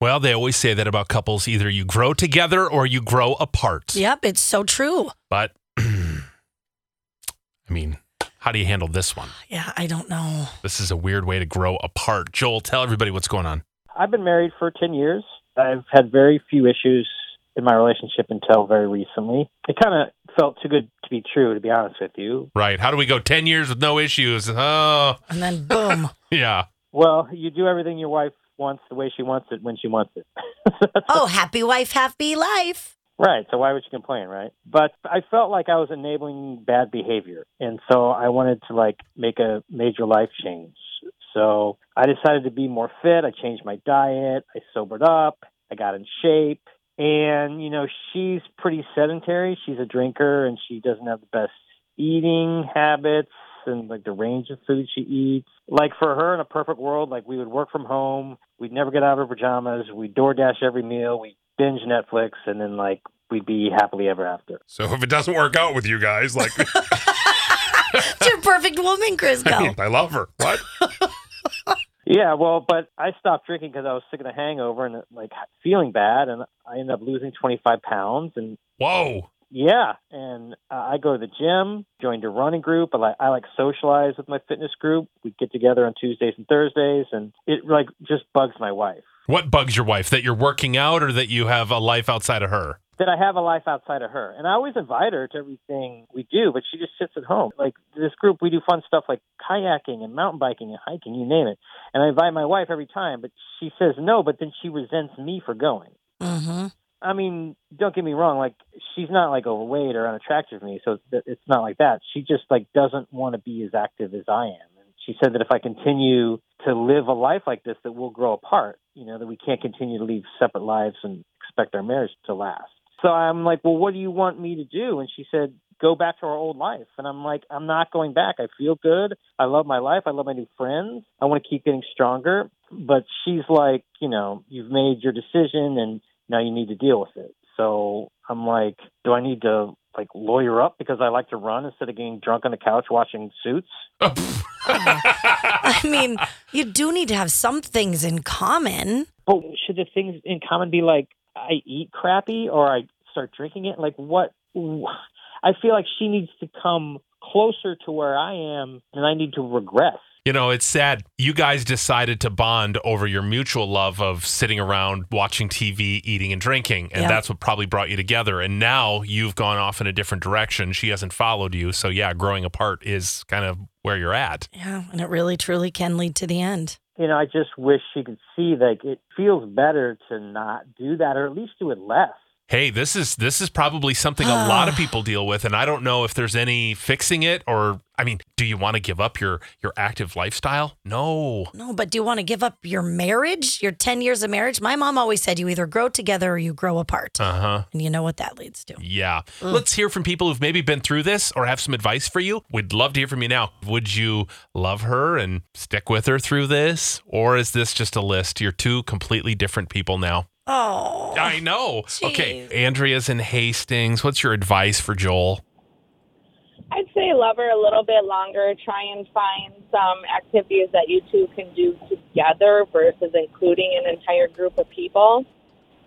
Well, they always say that about couples either you grow together or you grow apart. Yep, it's so true. But, I mean, how do you handle this one? Yeah, I don't know. This is a weird way to grow apart. Joel, tell everybody what's going on. I've been married for 10 years. I've had very few issues in my relationship until very recently. It kind of felt too good to be true, to be honest with you. Right. How do we go 10 years with no issues? Oh, And then boom. yeah. Well, you do everything your wife wants the way she wants it when she wants it. oh, happy wife, happy life. Right. So why would you complain, right? But I felt like I was enabling bad behavior. And so I wanted to like make a major life change. So I decided to be more fit. I changed my diet. I sobered up. I got in shape. And, you know, she's pretty sedentary. She's a drinker and she doesn't have the best eating habits and like the range of food she eats. Like for her in a perfect world, like we would work from home, we'd never get out of our pajamas, we'd DoorDash every meal, we binge Netflix, and then like we'd be happily ever after. So if it doesn't work out with you guys, like, It's your perfect woman, Chris. I, mean, I love her. What? Yeah, well, but I stopped drinking because I was sick of the hangover and like feeling bad, and I ended up losing 25 pounds. And Whoa. Yeah, and uh, I go to the gym, joined a running group. I like I like socialize with my fitness group. We get together on Tuesdays and Thursdays, and it like just bugs my wife What bugs your wife? That you're working out or that you have a life outside of her? that I have a life outside of her. And I always invite her to everything we do, but she just sits at home. Like this group, we do fun stuff like kayaking and mountain biking and hiking, you name it. And I invite my wife every time, but she says no, but then she resents me for going. Mm-hmm. I mean, don't get me wrong. Like, she's not like overweight or unattractive to me, so it's- not like that. She just like doesn't want to be as active as I am. And she said that if I continue to live a life like this, that we'll grow apart. You know, that we can't continue to lead separate lives and expect our marriage to last. So I'm like, well, what do you want me to do? And she said, go back to our old life. And I'm like, I'm not going back. I feel good. I love my life. I love my new friends. I want to keep getting stronger. But she's like, you know, you've made your decision and now you need to deal with it. So I'm like, do I need to like lawyer up because I like to run instead of getting drunk on the couch watching suits? I mean, you do need to have some things in common. But should the things in common be like I eat crappy or I start drinking it? Like what? I feel like she needs to come closer to where I am, and I need to regress. You know, it's sad. You guys decided to bond over your mutual love of sitting around watching TV, eating, and drinking. And Yeah. that's what probably brought you together. And now you've gone off in a different direction. She hasn't followed you. So, yeah, growing apart is kind of where you're at. Yeah, and it really truly can lead to the end. You know, I just wish she could see like it feels better to not do that, or at least do it less. Hey, this is this is probably something a lot of people deal with, and I don't know if there's any fixing it or I mean, do you want to give up your your active lifestyle? No. No, but do you want to give up your marriage, your 10 years of marriage? My mom always said you either grow together or you grow apart. Uh huh. And you know what that leads to. Yeah. Let's hear from people who've maybe been through this or have some advice for you. We'd love to hear from you now. Would you love her and stick with her through this? Or is this just a list? You're two completely different people now. Oh. I know. Okay. Andrea's in Hastings. What's your advice for Joel? I'd say love her a little bit longer. Try and find some activities that you two can do together versus including an entire group of people.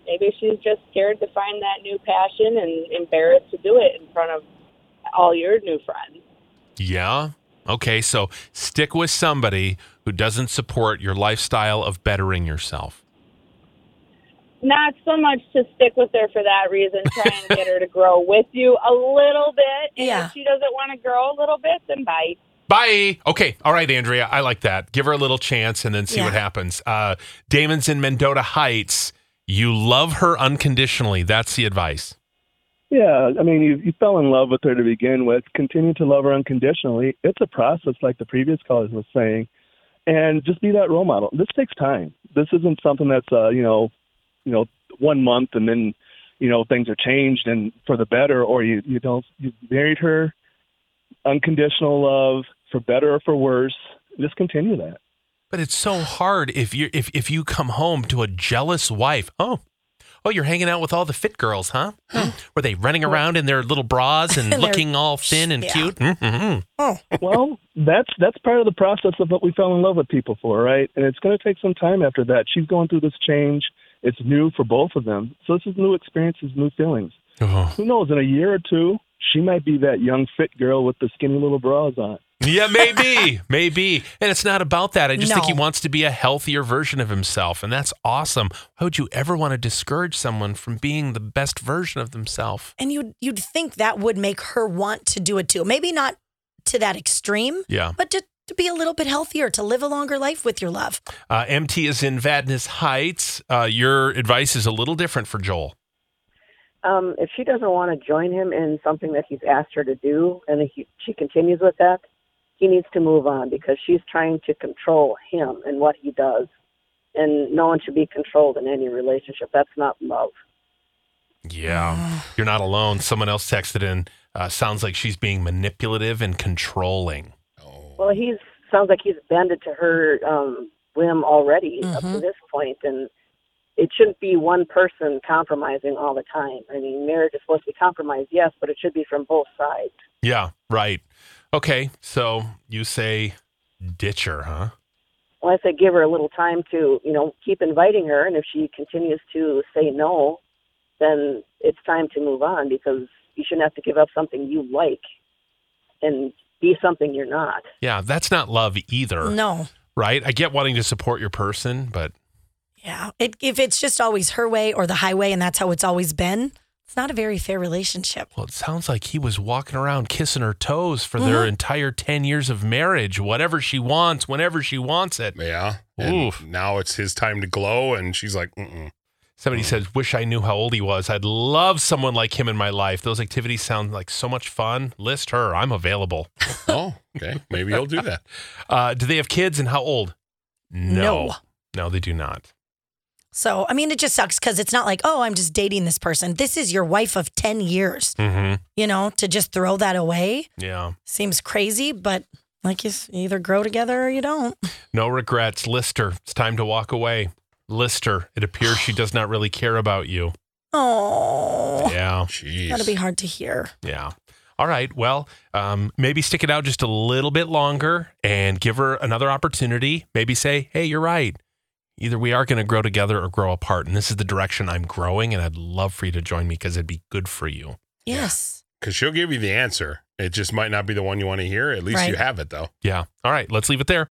Maybe she's just scared to find that new passion and embarrassed to do it in front of all your new friends. Yeah. Okay. So stick with somebody who doesn't support your lifestyle of bettering yourself. Not so much to stick with her for that reason. Try and get her to grow with you a little bit. And Yeah. if she doesn't want to grow a little bit, then bye. Bye. Okay. All right, Andrea. I like that. Give her a little chance and then see what happens. Uh, Damon's in Mendota Heights. You love her unconditionally. That's the advice. Yeah, I mean, you, you fell in love with her to begin with. Continue to love her unconditionally. It's a process, like the previous caller was saying, and just be that role model. This takes time. This isn't something that's, uh, you know, you know one month and then you know things are changed and for the better, or you you don't you married her, unconditional love for better or for worse. Just continue that. But it's so hard if you if if you come home to a jealous wife. Oh, oh, you're hanging out with all the fit girls, huh? Were they running around in their little bras and They're- looking all thin and Yeah. cute? Mm-hmm. Oh, well, that's that's part of the process of what we fell in love with people for, right? And it's going to take some time after that. She's going through this change. It's new for both of them. So this is new experiences, new feelings. Oh. Who knows? In a year or two, she might be that young fit girl with the skinny little bras on. Yeah, maybe, maybe. And it's not about that. I just think he wants to be a healthier version of himself, and that's awesome. Why would you ever want to discourage someone from being the best version of themselves? and you'd you'd think that would make her want to do it too. Maybe not to that extreme, Yeah. but to, to be a little bit healthier, to live a longer life with your love. Uh, MT is in Vadnais Heights. Uh, your advice is a little different for Joel. um, if she doesn't want to join him in something that he's asked her to do, and he, she continues with that, he needs to move on because she's trying to control him and what he does. And no one should be controlled in any relationship. That's not love. Yeah, you're not alone. Someone else texted in. Uh, sounds like she's being manipulative and controlling. Well, he's sounds like he's bended to her um, whim already up to Mhm. this point, and it shouldn't be one person compromising all the time. I mean, marriage is supposed to be compromised, yes, but it should be from both sides. Yeah, right. Okay, so you say ditch her, huh? Well, I say give her a little time to, you know, keep inviting her, and if she continues to say no, then it's time to move on because you shouldn't have to give up something you like and be something you're not. Yeah, that's not love either, No. right? I get wanting to support your person, but Yeah. It, if it's just always her way or the highway and that's how it's always been, it's not a very fair relationship. well, it sounds like he was walking around kissing her toes for their mm-hmm. entire 10 years of marriage, whatever she wants, whenever she wants it. Yeah. And Oof. now it's his time to glow, and she's like, Mm-mm. Somebody says, Wish I knew how old he was. I'd love someone like him in my life. Those activities sound like so much fun. List her. I'm available. "Oh, okay, maybe he'll do that." Uh, do they have kids and how old? No. No. No, they do not. So, I mean, it just sucks because it's not like, oh, I'm just dating this person. This is your wife of 10 years. Mm-hmm. You know, to just throw that away Yeah. seems crazy, but like you you either grow together or you don't. No regrets. Lister. It's time to walk away. Lister. It appears she does not really care about you. Oh, Yeah. Jeez. that'll be hard to hear. Yeah. All right. Well, um, maybe stick it out just a little bit longer and give her another opportunity. Maybe say, hey, you're right. Either we are going to grow together or grow apart. And this is the direction I'm growing. And I'd love for you to join me because it'd be good for you. Yes. Because she'll give you the answer. It just might not be the one you want to hear. At least you have it, though. Yeah. All right. Let's leave it there.